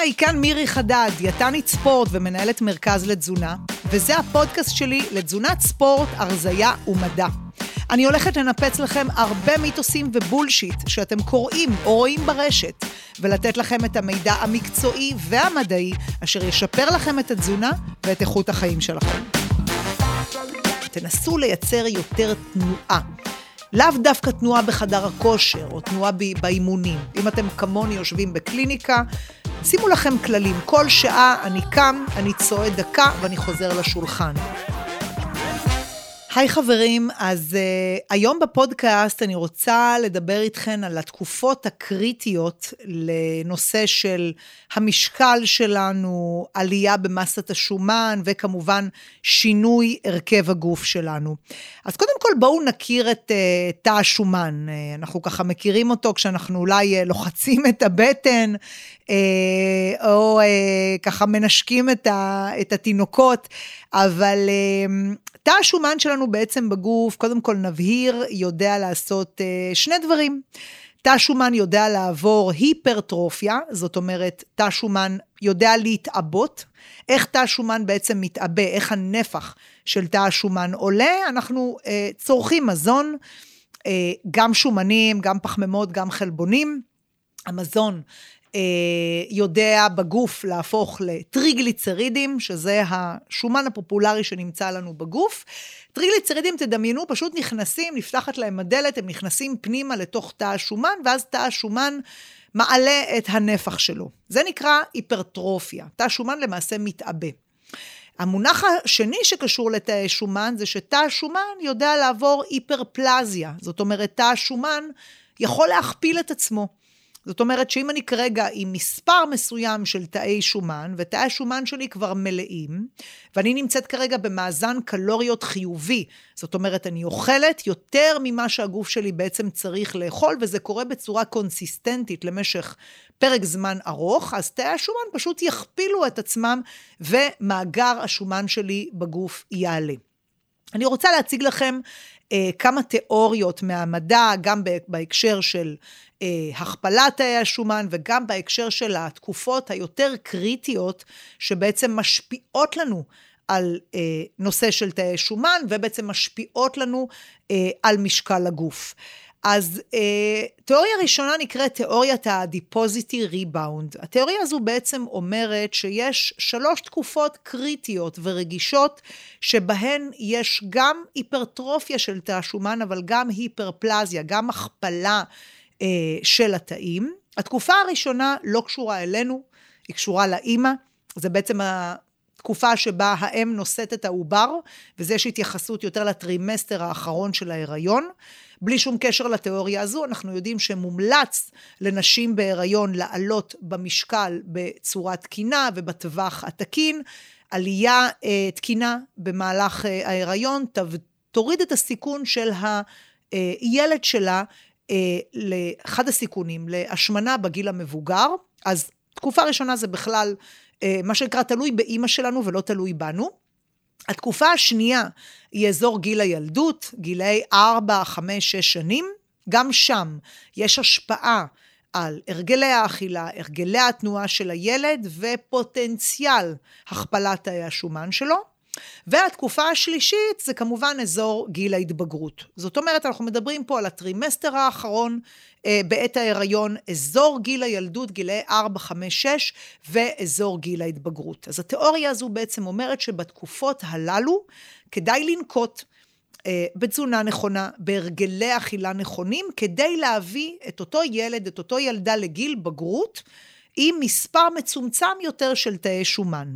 היי, כאן מירי חדד, דיאטנית ספורט ומנהלת מרכז לתזונה, וזה הפודקאסט שלי לתזונת ספורט, הרזייה ומדע. אני הולכת לנפץ לכם הרבה מיתוסים ובולשיט שאתם קוראים או רואים ברשת, ולתת לכם את המידע המקצועי והמדעי אשר ישפר לכם את התזונה ואת איכות החיים שלכם. תנסו לייצר יותר תנועה. לאו דווקא תנועה בחדר הכושר או תנועה באימונים. אם אתם כמוני יושבים בקליניקה, שימו לכם כללים. כל שעה אני קם, אני צועד דקה ואני חוזר לשולחן. היי חברים, אז uh, היום בפודקאסט אני רוצה לדבר איתכן על התקופות הקריטיות לנושא של המשקל שלנו, עלייה במסת השומן וכמובן שינוי הרכב הגוף שלנו. אז קודם כל בואו נכיר את uh, תא השומן. Uh, אנחנו ככה מכירים אותו כשאנחנו אולי uh, לוחצים את הבטן, או uh, ככה מנשקים את, ה, את התינוקות, אבל uh, תא השומן שלנו בעצם בגוף, קודם כל נבהיר, יודע לעשות שני דברים. תא שומן יודע לעבור היפרטרופיה, זאת אומרת, תא שומן יודע להתעבות. איך תא שומן בעצם מתעבה, איך הנפח של תא השומן עולה, אנחנו uh, צורכים מזון, uh, גם שומנים, גם פחמימות, גם חלבונים. המזון אה, יודע בגוף להפוך לטריגליצרידים, שזה השומן הפופולרי שנמצא לנו בגוף. טריגליצרידים, תדמיינו, פשוט נכנסים, נפתחת להם הדלת, הם נכנסים פנימה לתוך תא השומן, ואז תא השומן מעלה את הנפח שלו. זה נקרא היפרטרופיה. תא שומן למעשה מתעבה. המונח השני שקשור לתאי שומן זה שתא השומן יודע לעבור היפרפלזיה. זאת אומרת, תא השומן יכול להכפיל את עצמו. זאת אומרת שאם אני כרגע עם מספר מסוים של תאי שומן, ותאי השומן שלי כבר מלאים, ואני נמצאת כרגע במאזן קלוריות חיובי, זאת אומרת, אני אוכלת יותר ממה שהגוף שלי בעצם צריך לאכול, וזה קורה בצורה קונסיסטנטית למשך פרק זמן ארוך, אז תאי השומן פשוט יכפילו את עצמם, ומאגר השומן שלי בגוף יעלה. אני רוצה להציג לכם כמה תיאוריות מהמדע, גם בהקשר של אה, הכפלת תאי השומן וגם בהקשר של התקופות היותר קריטיות שבעצם משפיעות לנו על אה, נושא של תאי שומן ובעצם משפיעות לנו אה, על משקל הגוף. אז אה, תיאוריה ראשונה נקראת תיאוריית הדיפוזיטי ריבאונד. התיאוריה הזו בעצם אומרת שיש שלוש תקופות קריטיות ורגישות שבהן יש גם היפרטרופיה של תא השומן, אבל גם היפרפלזיה, גם הכפלה אה, של התאים. התקופה הראשונה לא קשורה אלינו, היא קשורה לאימא. זה בעצם התקופה שבה האם נושאת את העובר, וזה יש התייחסות יותר לטרימסטר האחרון של ההיריון. בלי שום קשר לתיאוריה הזו, אנחנו יודעים שמומלץ לנשים בהיריון לעלות במשקל בצורה תקינה ובטווח התקין. עלייה אה, תקינה במהלך אה, ההיריון תוריד את הסיכון של הילד שלה אה, לאחד הסיכונים, להשמנה בגיל המבוגר. אז תקופה ראשונה זה בכלל אה, מה שנקרא תלוי באימא שלנו ולא תלוי בנו. התקופה השנייה היא אזור גיל הילדות, גילאי 4, 5, 6 שנים. גם שם יש השפעה על הרגלי האכילה, הרגלי התנועה של הילד ופוטנציאל הכפלת תאי השומן שלו. והתקופה השלישית זה כמובן אזור גיל ההתבגרות. זאת אומרת, אנחנו מדברים פה על הטרימסטר האחרון אה, בעת ההיריון, אזור גיל הילדות, גילאי 4, 5, 6, ואזור גיל ההתבגרות. אז התיאוריה הזו בעצם אומרת שבתקופות הללו כדאי לנקוט אה, בתזונה נכונה, בהרגלי אכילה נכונים, כדי להביא את אותו ילד, את אותו ילדה לגיל בגרות, עם מספר מצומצם יותר של תאי שומן.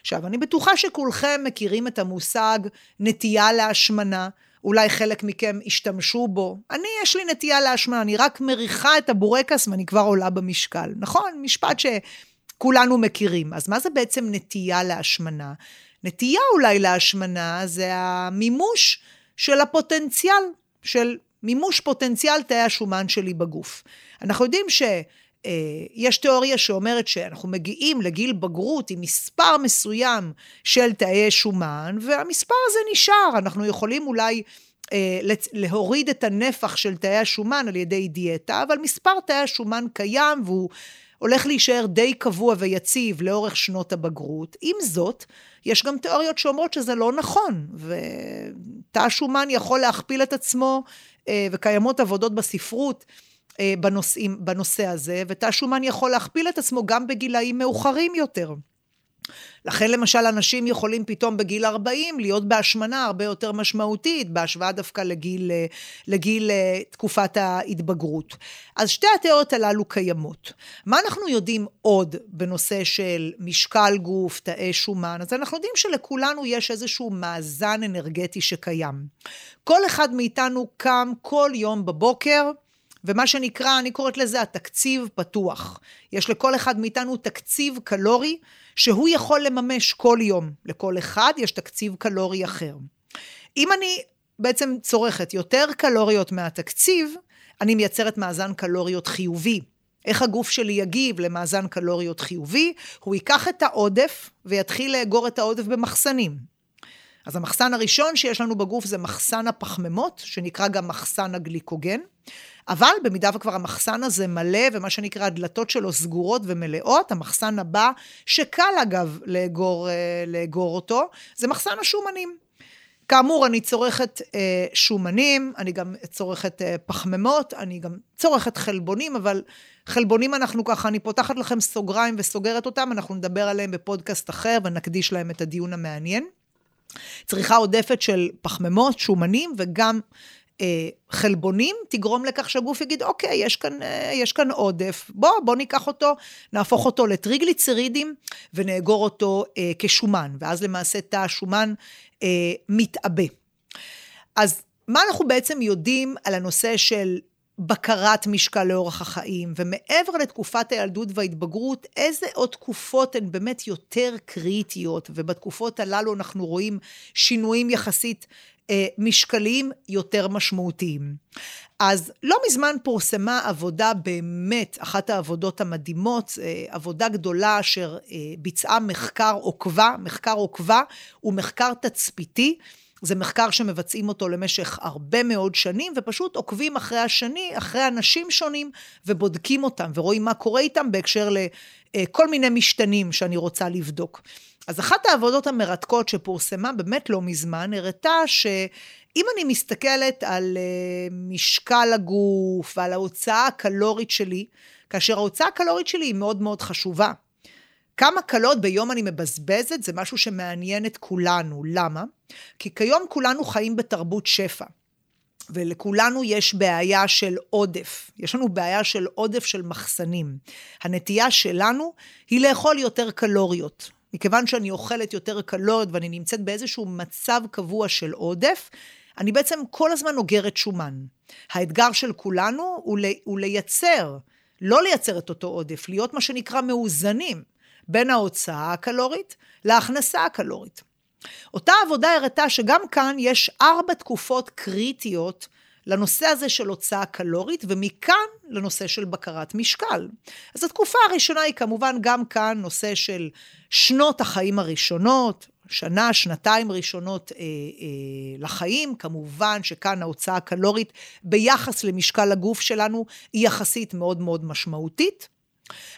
עכשיו, אני בטוחה שכולכם מכירים את המושג נטייה להשמנה. אולי חלק מכם השתמשו בו. אני, יש לי נטייה להשמנה, אני רק מריחה את הבורקס ואני כבר עולה במשקל. נכון? משפט שכולנו מכירים. אז מה זה בעצם נטייה להשמנה? נטייה אולי להשמנה זה המימוש של הפוטנציאל, של מימוש פוטנציאל תאי השומן שלי בגוף. אנחנו יודעים ש... יש תיאוריה שאומרת שאנחנו מגיעים לגיל בגרות עם מספר מסוים של תאי שומן, והמספר הזה נשאר. אנחנו יכולים אולי אה, להוריד את הנפח של תאי השומן על ידי דיאטה, אבל מספר תאי השומן קיים והוא הולך להישאר די קבוע ויציב לאורך שנות הבגרות. עם זאת, יש גם תיאוריות שאומרות שזה לא נכון, ותא השומן יכול להכפיל את עצמו, אה, וקיימות עבודות בספרות אה, בנושאים, בנושא הזה, ותא שומן יכול להכפיל את עצמו גם בגילאים מאוחרים יותר. לכן למשל אנשים יכולים פתאום בגיל 40 להיות בהשמנה הרבה יותר משמעותית, בהשוואה דווקא לגיל, אה, לגיל אה, תקופת ההתבגרות. אז שתי התיאוריות הללו קיימות. מה אנחנו יודעים עוד בנושא של משקל גוף, תאי שומן? אז אנחנו יודעים שלכולנו יש איזשהו מאזן אנרגטי שקיים. כל אחד מאיתנו קם כל יום בבוקר, ומה שנקרא, אני קוראת לזה התקציב פתוח. יש לכל אחד מאיתנו תקציב קלורי שהוא יכול לממש כל יום. לכל אחד יש תקציב קלורי אחר. אם אני בעצם צורכת יותר קלוריות מהתקציב, אני מייצרת מאזן קלוריות חיובי. איך הגוף שלי יגיב למאזן קלוריות חיובי? הוא ייקח את העודף ויתחיל לאגור את העודף במחסנים. אז המחסן הראשון שיש לנו בגוף זה מחסן הפחמימות, שנקרא גם מחסן הגליקוגן. אבל במידה וכבר המחסן הזה מלא, ומה שנקרא הדלתות שלו סגורות ומלאות, המחסן הבא, שקל אגב לאגור, אה, לאגור אותו, זה מחסן השומנים. כאמור, אני צורכת אה, שומנים, אני גם צורכת אה, פחמימות, אני גם צורכת חלבונים, אבל חלבונים אנחנו ככה, אני פותחת לכם סוגריים וסוגרת אותם, אנחנו נדבר עליהם בפודקאסט אחר ונקדיש להם את הדיון המעניין. צריכה עודפת של פחמימות, שומנים וגם חלבונים, תגרום לכך שהגוף יגיד, אוקיי, יש כאן, אה, יש כאן עודף, בוא, בוא ניקח אותו, נהפוך אותו לטריגליצרידים ונאגור אותו אה, כשומן, ואז למעשה תא השומן אה, מתעבה. אז מה אנחנו בעצם יודעים על הנושא של בקרת משקל לאורך החיים, ומעבר לתקופת הילדות וההתבגרות, איזה עוד תקופות הן באמת יותר קריטיות, ובתקופות הללו אנחנו רואים שינויים יחסית אה, משקליים יותר משמעותיים. אז לא מזמן פורסמה עבודה באמת, אחת העבודות המדהימות, אה, עבודה גדולה אשר אה, ביצעה מחקר עוקבה, מחקר עוקבה הוא מחקר תצפיתי. זה מחקר שמבצעים אותו למשך הרבה מאוד שנים, ופשוט עוקבים אחרי השני, אחרי אנשים שונים, ובודקים אותם, ורואים מה קורה איתם בהקשר לכל מיני משתנים שאני רוצה לבדוק. אז אחת העבודות המרתקות שפורסמה באמת לא מזמן, הראתה שאם אני מסתכלת על uh, משקל הגוף ועל ההוצאה הקלורית שלי, כאשר ההוצאה הקלורית שלי היא מאוד מאוד חשובה. כמה קלות ביום אני מבזבזת זה משהו שמעניין את כולנו. למה? כי כיום כולנו חיים בתרבות שפע. ולכולנו יש בעיה של עודף. יש לנו בעיה של עודף של מחסנים. הנטייה שלנו היא לאכול יותר קלוריות. מכיוון שאני אוכלת יותר קלוריות ואני נמצאת באיזשהו מצב קבוע של עודף, אני בעצם כל הזמן אוגרת שומן. האתגר של כולנו הוא, לי, הוא לייצר, לא לייצר את אותו עודף, להיות מה שנקרא מאוזנים בין ההוצאה הקלורית להכנסה הקלורית. אותה עבודה הראתה שגם כאן יש ארבע תקופות קריטיות לנושא הזה של הוצאה קלורית, ומכאן לנושא של בקרת משקל. אז התקופה הראשונה היא כמובן גם כאן נושא של שנות החיים הראשונות, שנה, שנתיים ראשונות אה, אה, לחיים, כמובן שכאן ההוצאה הקלורית ביחס למשקל הגוף שלנו היא יחסית מאוד מאוד משמעותית.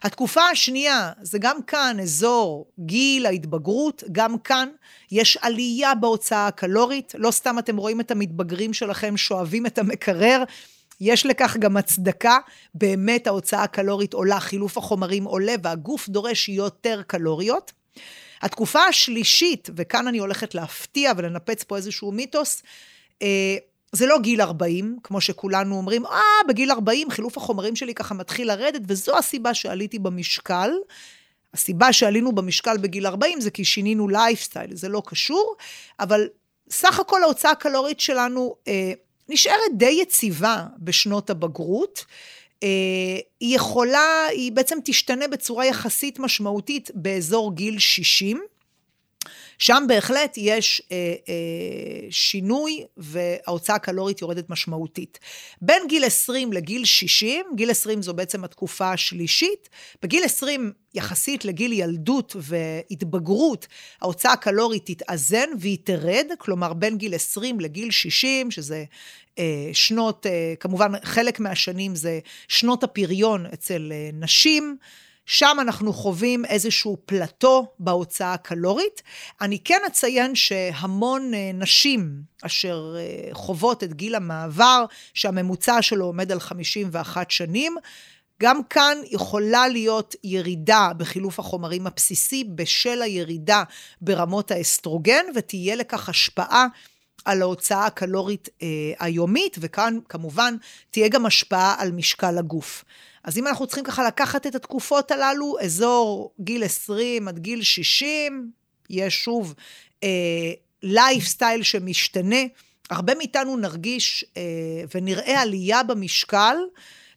התקופה השנייה, זה גם כאן אזור גיל ההתבגרות, גם כאן יש עלייה בהוצאה הקלורית. לא סתם אתם רואים את המתבגרים שלכם שואבים את המקרר, יש לכך גם הצדקה, באמת ההוצאה הקלורית עולה, חילוף החומרים עולה והגוף דורש יותר קלוריות. התקופה השלישית, וכאן אני הולכת להפתיע ולנפץ פה איזשהו מיתוס, אה, זה לא גיל 40, כמו שכולנו אומרים, אה, בגיל 40 חילוף החומרים שלי ככה מתחיל לרדת, וזו הסיבה שעליתי במשקל. הסיבה שעלינו במשקל בגיל 40 זה כי שינינו לייפסטייל, זה לא קשור, אבל סך הכל ההוצאה הקלורית שלנו אה, נשארת די יציבה בשנות הבגרות. אה, היא יכולה, היא בעצם תשתנה בצורה יחסית משמעותית באזור גיל 60. שם בהחלט יש אה, אה, שינוי וההוצאה הקלורית יורדת משמעותית. בין גיל 20 לגיל 60, גיל 20 זו בעצם התקופה השלישית, בגיל 20 יחסית לגיל ילדות והתבגרות, ההוצאה הקלורית תתאזן והיא תרד, כלומר בין גיל 20 לגיל 60, שזה אה, שנות, אה, כמובן חלק מהשנים זה שנות הפריון אצל אה, נשים. שם אנחנו חווים איזשהו פלטו בהוצאה הקלורית. אני כן אציין שהמון אה, נשים אשר אה, חוות את גיל המעבר, שהממוצע שלו עומד על 51 שנים, גם כאן יכולה להיות ירידה בחילוף החומרים הבסיסי בשל הירידה ברמות האסטרוגן, ותהיה לכך השפעה על ההוצאה הקלורית אה, היומית, וכאן כמובן תהיה גם השפעה על משקל הגוף. אז אם אנחנו צריכים ככה לקחת את התקופות הללו, אזור גיל 20 עד גיל 60, יש שוב לייפסטייל אה, שמשתנה. הרבה מאיתנו נרגיש אה, ונראה עלייה במשקל,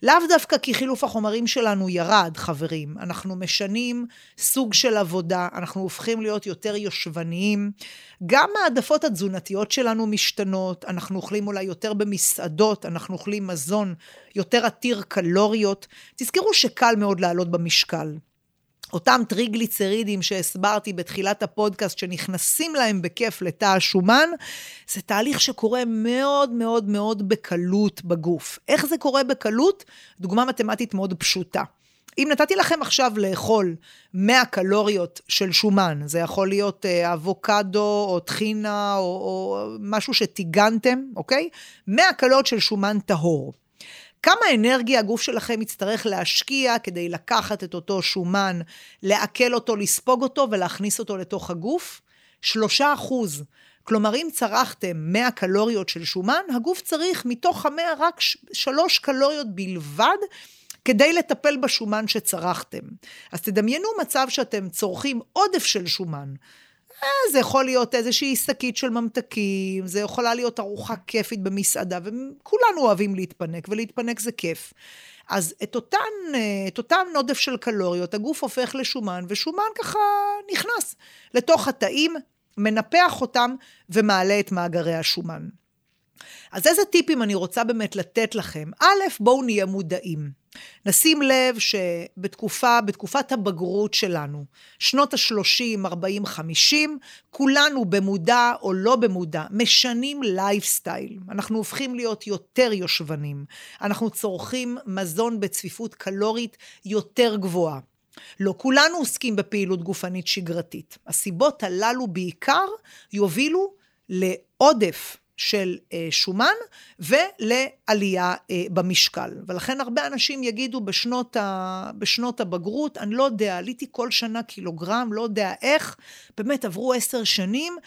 לאו דווקא כי חילוף החומרים שלנו ירד, חברים. אנחנו משנים סוג של עבודה, אנחנו הופכים להיות יותר יושבניים. גם העדפות התזונתיות שלנו משתנות, אנחנו אוכלים אולי יותר במסעדות, אנחנו אוכלים מזון יותר עתיר קלוריות. תזכרו שקל מאוד לעלות במשקל. אותם טריגליצרידים שהסברתי בתחילת הפודקאסט, שנכנסים להם בכיף לתא השומן, זה תהליך שקורה מאוד מאוד מאוד בקלות בגוף. איך זה קורה בקלות? דוגמה מתמטית מאוד פשוטה. אם נתתי לכם עכשיו לאכול 100 קלוריות של שומן, זה יכול להיות אה, אבוקדו או טחינה או, או משהו שטיגנתם, אוקיי? 100 קלוריות של שומן טהור. כמה אנרגיה הגוף שלכם יצטרך להשקיע כדי לקחת את אותו שומן, לעכל אותו, לספוג אותו ולהכניס אותו לתוך הגוף? שלושה אחוז. כלומר, אם צרכתם 100 קלוריות של שומן, הגוף צריך מתוך המאה רק שלוש קלוריות בלבד כדי לטפל בשומן שצרכתם. אז תדמיינו מצב שאתם צורכים עודף של שומן. אה, זה יכול להיות איזושהי שקית של ממתקים, זה יכולה להיות ארוחה כיפית במסעדה, וכולנו אוהבים להתפנק, ולהתפנק זה כיף. אז את אותן, אה, את אותן עודף של קלוריות, הגוף הופך לשומן, ושומן ככה נכנס לתוך התאים, מנפח אותם ומעלה את מאגרי השומן. אז איזה טיפים אני רוצה באמת לתת לכם? א', בואו נהיה מודעים. נשים לב שבתקופה, בתקופת הבגרות שלנו, שנות ה-30, 40, 50, כולנו במודע או לא במודע, משנים לייפסטייל. אנחנו הופכים להיות יותר יושבנים. אנחנו צורכים מזון בצפיפות קלורית יותר גבוהה. לא כולנו עוסקים בפעילות גופנית שגרתית. הסיבות הללו בעיקר יובילו לעודף של אה, שומן ולעלייה אה, במשקל. ולכן הרבה אנשים יגידו בשנות, ה, בשנות הבגרות, אני לא יודע, עליתי כל שנה קילוגרם, לא יודע איך, באמת עברו עשר שנים.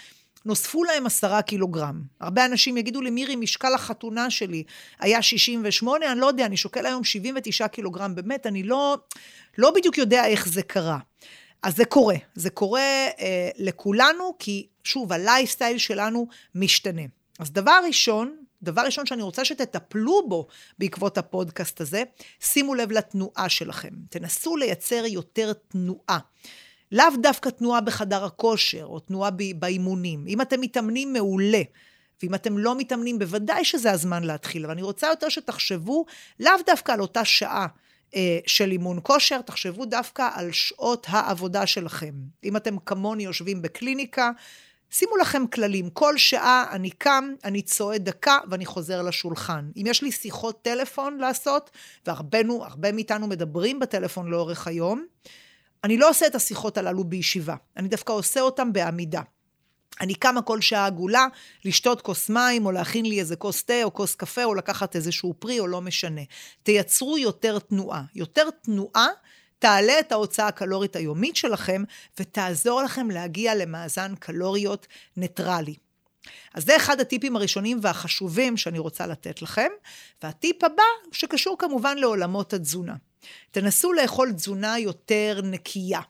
נוספו להם עשרה קילוגרם. הרבה אנשים יגידו לי, מירי, משקל החתונה שלי היה 68, אני לא יודע, אני שוקל היום 79 קילוגרם. באמת, אני לא, לא בדיוק יודע איך זה קרה. אז זה קורה. זה קורה אה, לכולנו, כי שוב, הלייפסטייל שלנו משתנה. אז דבר ראשון, דבר ראשון שאני רוצה שתטפלו בו בעקבות הפודקאסט הזה, שימו לב לתנועה שלכם. תנסו לייצר יותר תנועה. לאו דווקא תנועה בחדר הכושר או תנועה באימונים. אם אתם מתאמנים מעולה, ואם אתם לא מתאמנים, בוודאי שזה הזמן להתחיל. אבל אני רוצה יותר שתחשבו לאו דווקא על אותה שעה אה, של אימון כושר, תחשבו דווקא על שעות העבודה שלכם. אם אתם כמוני יושבים בקליניקה, שימו לכם כללים, כל שעה אני קם, אני צועד דקה ואני חוזר לשולחן. אם יש לי שיחות טלפון לעשות, והרבנו, הרבה מאיתנו מדברים בטלפון לאורך היום, אני לא עושה את השיחות הללו בישיבה, אני דווקא עושה אותן בעמידה. אני קמה כל שעה עגולה, לשתות כוס מים, או להכין לי איזה כוס תה, או כוס קפה, או לקחת איזשהו פרי, או לא משנה. תייצרו יותר תנועה. יותר תנועה תעלה את ההוצאה הקלורית היומית שלכם ותעזור לכם להגיע למאזן קלוריות ניטרלי. אז זה אחד הטיפים הראשונים והחשובים שאני רוצה לתת לכם. והטיפ הבא, שקשור כמובן לעולמות התזונה. תנסו לאכול תזונה יותר נקייה.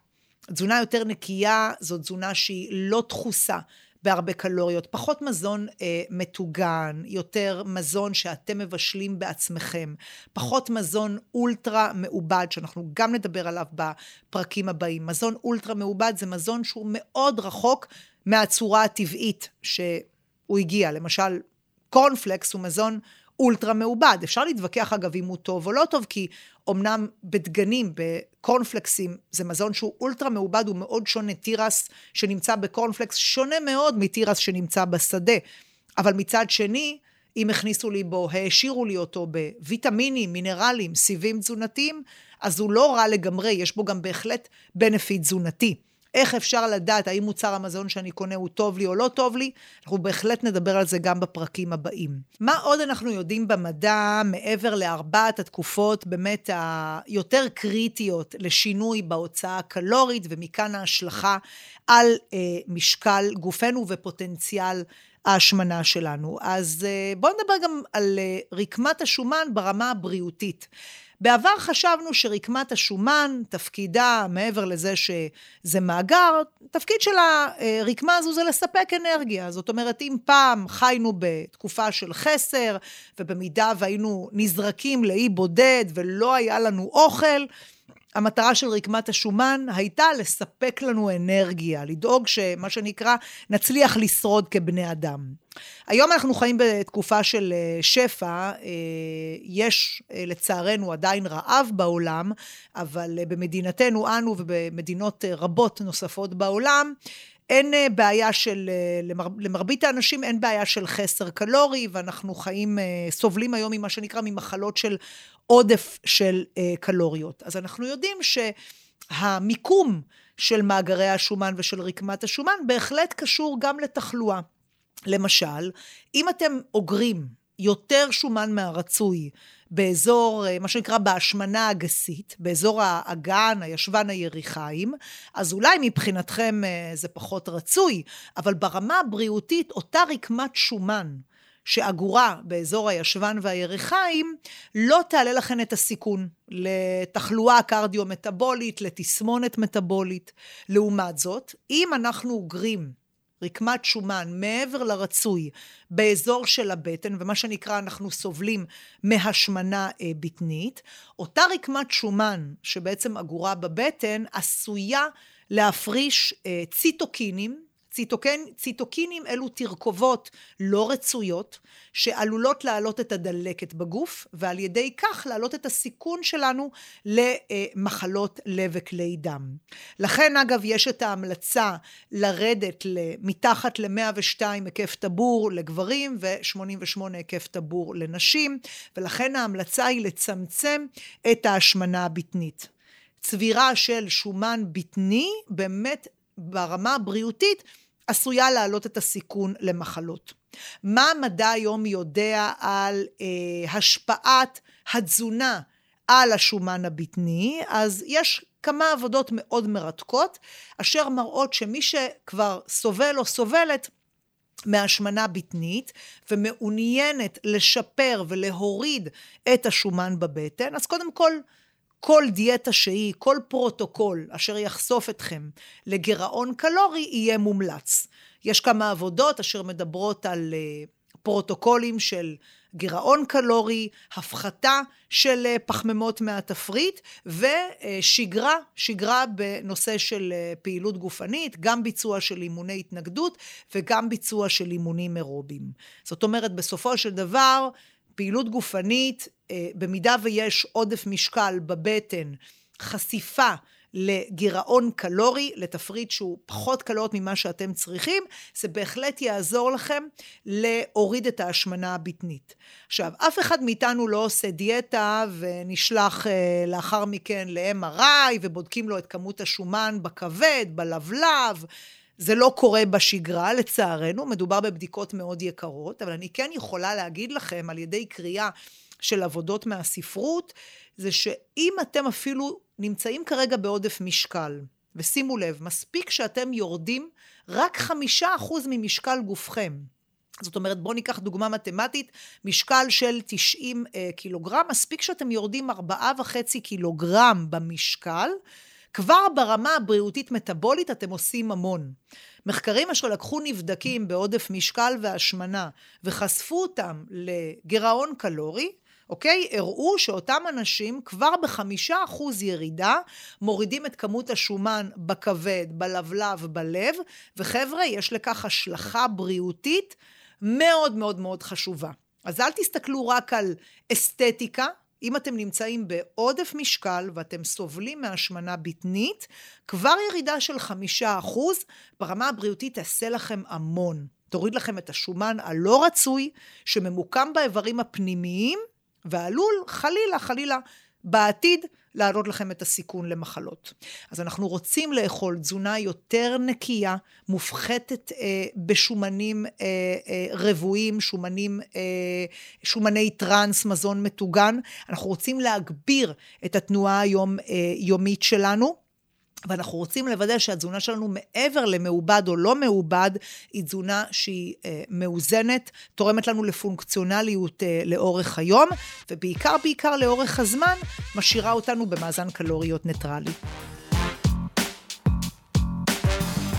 תזונה יותר נקייה זו תזונה שהיא לא דחוסה, בהרבה קלוריות, פחות מזון אה, מטוגן, יותר מזון שאתם מבשלים בעצמכם, פחות מזון אולטרה מעובד, שאנחנו גם נדבר עליו בפרקים הבאים. מזון אולטרה מעובד זה מזון שהוא מאוד רחוק מהצורה הטבעית שהוא הגיע. למשל, קורנפלקס הוא מזון אולטרה מעובד. אפשר להתווכח אגב אם הוא טוב או לא טוב, כי אמנם בדגנים, בקורנפלקסים, זה מזון שהוא אולטרה מעובד, הוא מאוד שונה. תירס שנמצא בקורנפלקס שונה מאוד מתירס שנמצא בשדה. אבל מצד שני, אם הכניסו לי בו, העשירו לי אותו בוויטמינים, מינרלים, סיבים תזונתיים, אז הוא לא רע לגמרי, יש בו גם בהחלט בנפיט תזונתי. איך אפשר לדעת האם מוצר המזון שאני קונה הוא טוב לי או לא טוב לי? אנחנו בהחלט נדבר על זה גם בפרקים הבאים. מה עוד אנחנו יודעים במדע מעבר לארבעת התקופות באמת היותר קריטיות לשינוי בהוצאה הקלורית, ומכאן ההשלכה על אה, משקל גופנו ופוטנציאל ההשמנה שלנו. אז אה, בואו נדבר גם על אה, רקמת השומן ברמה הבריאותית. בעבר חשבנו שרקמת השומן, תפקידה, מעבר לזה שזה מאגר, תפקיד של הרקמה הזו זה לספק אנרגיה. זאת אומרת, אם פעם חיינו בתקופה של חסר, ובמידה והיינו נזרקים לאי בודד ולא היה לנו אוכל, המטרה של רקמת השומן הייתה לספק לנו אנרגיה, לדאוג שמה שנקרא נצליח לשרוד כבני אדם. היום אנחנו חיים בתקופה של אה, שפע, אה, יש אה, לצערנו עדיין רעב בעולם, אבל במדינתנו אנו ובמדינות רבות נוספות בעולם, אין בעיה של, למר, למרבית האנשים אין בעיה של חסר קלורי, ואנחנו חיים, סובלים היום ממה שנקרא ממחלות של עודף של קלוריות. אז אנחנו יודעים שהמיקום של מאגרי השומן ושל רקמת השומן בהחלט קשור גם לתחלואה. למשל, אם אתם אוגרים יותר שומן מהרצוי באזור, אה, מה שנקרא בהשמנה הגסית, באזור האגן, הישבן היריחיים, אז אולי מבחינתכם אה, זה פחות רצוי, אבל ברמה הבריאותית, אותה רקמת שומן שאגורה באזור הישבן והירכיים לא תעלה לכן את הסיכון לתחלואה קרדיו-מטבולית, לתסמונת מטבולית. לעומת זאת, אם אנחנו אוגרים רקמת שומן מעבר לרצוי באזור של הבטן, ומה שנקרא אנחנו סובלים מהשמנה אה, בטנית, אותה רקמת שומן שבעצם אגורה בבטן עשויה להפריש אה, ציטוקינים, ציטוקן, ציטוקינים אלו תרכובות לא רצויות שעלולות להעלות את הדלקת בגוף ועל ידי כך להעלות את הסיכון שלנו למחלות לב וכלי דם. לכן אגב יש את ההמלצה לרדת מתחת ל-102 היקף טבור לגברים ו-88 היקף טבור לנשים ולכן ההמלצה היא לצמצם את ההשמנה הבטנית. צבירה של שומן בטני באמת ברמה הבריאותית עשויה להעלות את הסיכון למחלות. מה המדע היום יודע על אה, השפעת התזונה על השומן הבטני? אז יש כמה עבודות מאוד מרתקות, אשר מראות שמי שכבר סובל או סובלת מהשמנה בטנית ומעוניינת לשפר ולהוריד את השומן בבטן, אז קודם כל כל דיאטה שהיא, כל פרוטוקול אשר יחשוף אתכם לגירעון קלורי יהיה מומלץ. יש כמה עבודות אשר מדברות על אה, פרוטוקולים של גירעון קלורי, הפחתה של אה, פחמימות מהתפריט ושגרה, שגרה בנושא של אה, פעילות גופנית, גם ביצוע של אימוני התנגדות וגם ביצוע של אימונים אירובים. זאת אומרת, בסופו של דבר, פעילות גופנית, אה, במידה ויש עודף משקל בבטן, חשיפה לגירעון קלורי, לתפריט שהוא פחות קלוריות ממה שאתם צריכים, זה בהחלט יעזור לכם להוריד את ההשמנה הבטנית. עכשיו, אף אחד מאיתנו לא עושה דיאטה ונשלח אה, לאחר מכן ל-MRI ובודקים לו את כמות השומן בכבד, בלבלב. זה לא קורה בשגרה, לצערנו, מדובר בבדיקות מאוד יקרות, אבל אני כן יכולה להגיד לכם על ידי קריאה של עבודות מהספרות, זה שאם אתם אפילו נמצאים כרגע בעודף משקל, ושימו לב, מספיק שאתם יורדים רק חמישה אחוז ממשקל גופכם. זאת אומרת, בואו ניקח דוגמה מתמטית, משקל של 90 אה, קילוגרם, מספיק שאתם יורדים ארבעה וחצי קילוגרם במשקל, כבר ברמה הבריאותית-מטבולית אתם עושים המון. מחקרים אשר לקחו נבדקים בעודף משקל והשמנה וחשפו אותם לגירעון קלורי, אוקיי? הראו שאותם אנשים כבר בחמישה אחוז ירידה מורידים את כמות השומן בכבד, בלבלב, בלב, וחבר'ה, יש לכך השלכה בריאותית מאוד מאוד מאוד חשובה. אז אל תסתכלו רק על אסתטיקה, אם אתם נמצאים בעודף משקל ואתם סובלים מהשמנה בטנית, כבר ירידה של חמישה אחוז ברמה הבריאותית תעשה לכם המון. תוריד לכם את השומן הלא רצוי, שממוקם באיברים הפנימיים, ועלול, חלילה, חלילה, בעתיד, להעלות לכם את הסיכון למחלות. אז אנחנו רוצים לאכול תזונה יותר נקייה, מופחתת אה, בשומנים אה, אה, רבועים, שומנים, אה, שומני טראנס, מזון מטוגן. אנחנו רוצים להגביר את התנועה היום-יומית אה, שלנו. ואנחנו רוצים לוודא שהתזונה שלנו מעבר למעובד או לא מעובד, היא תזונה שהיא אה, מאוזנת, תורמת לנו לפונקציונליות אה, לאורך היום, ובעיקר בעיקר לאורך הזמן, משאירה אותנו במאזן קלוריות ניטרלי.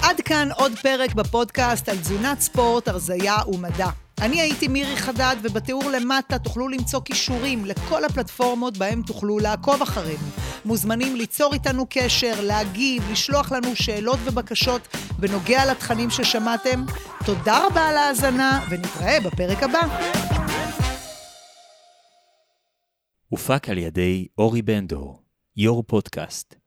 עד כאן עוד פרק בפודקאסט על תזונת ספורט, הרזייה ומדע. אני הייתי מירי חדד, ובתיאור למטה תוכלו למצוא כישורים לכל הפלטפורמות בהם תוכלו לעקוב אחרינו. מוזמנים ליצור איתנו קשר, להגיב, לשלוח לנו שאלות ובקשות בנוגע לתכנים ששמעתם. תודה רבה על ההאזנה, ונתראה בפרק הבא. הופק על ידי אורי בנדור, יו"ר פודקאסט.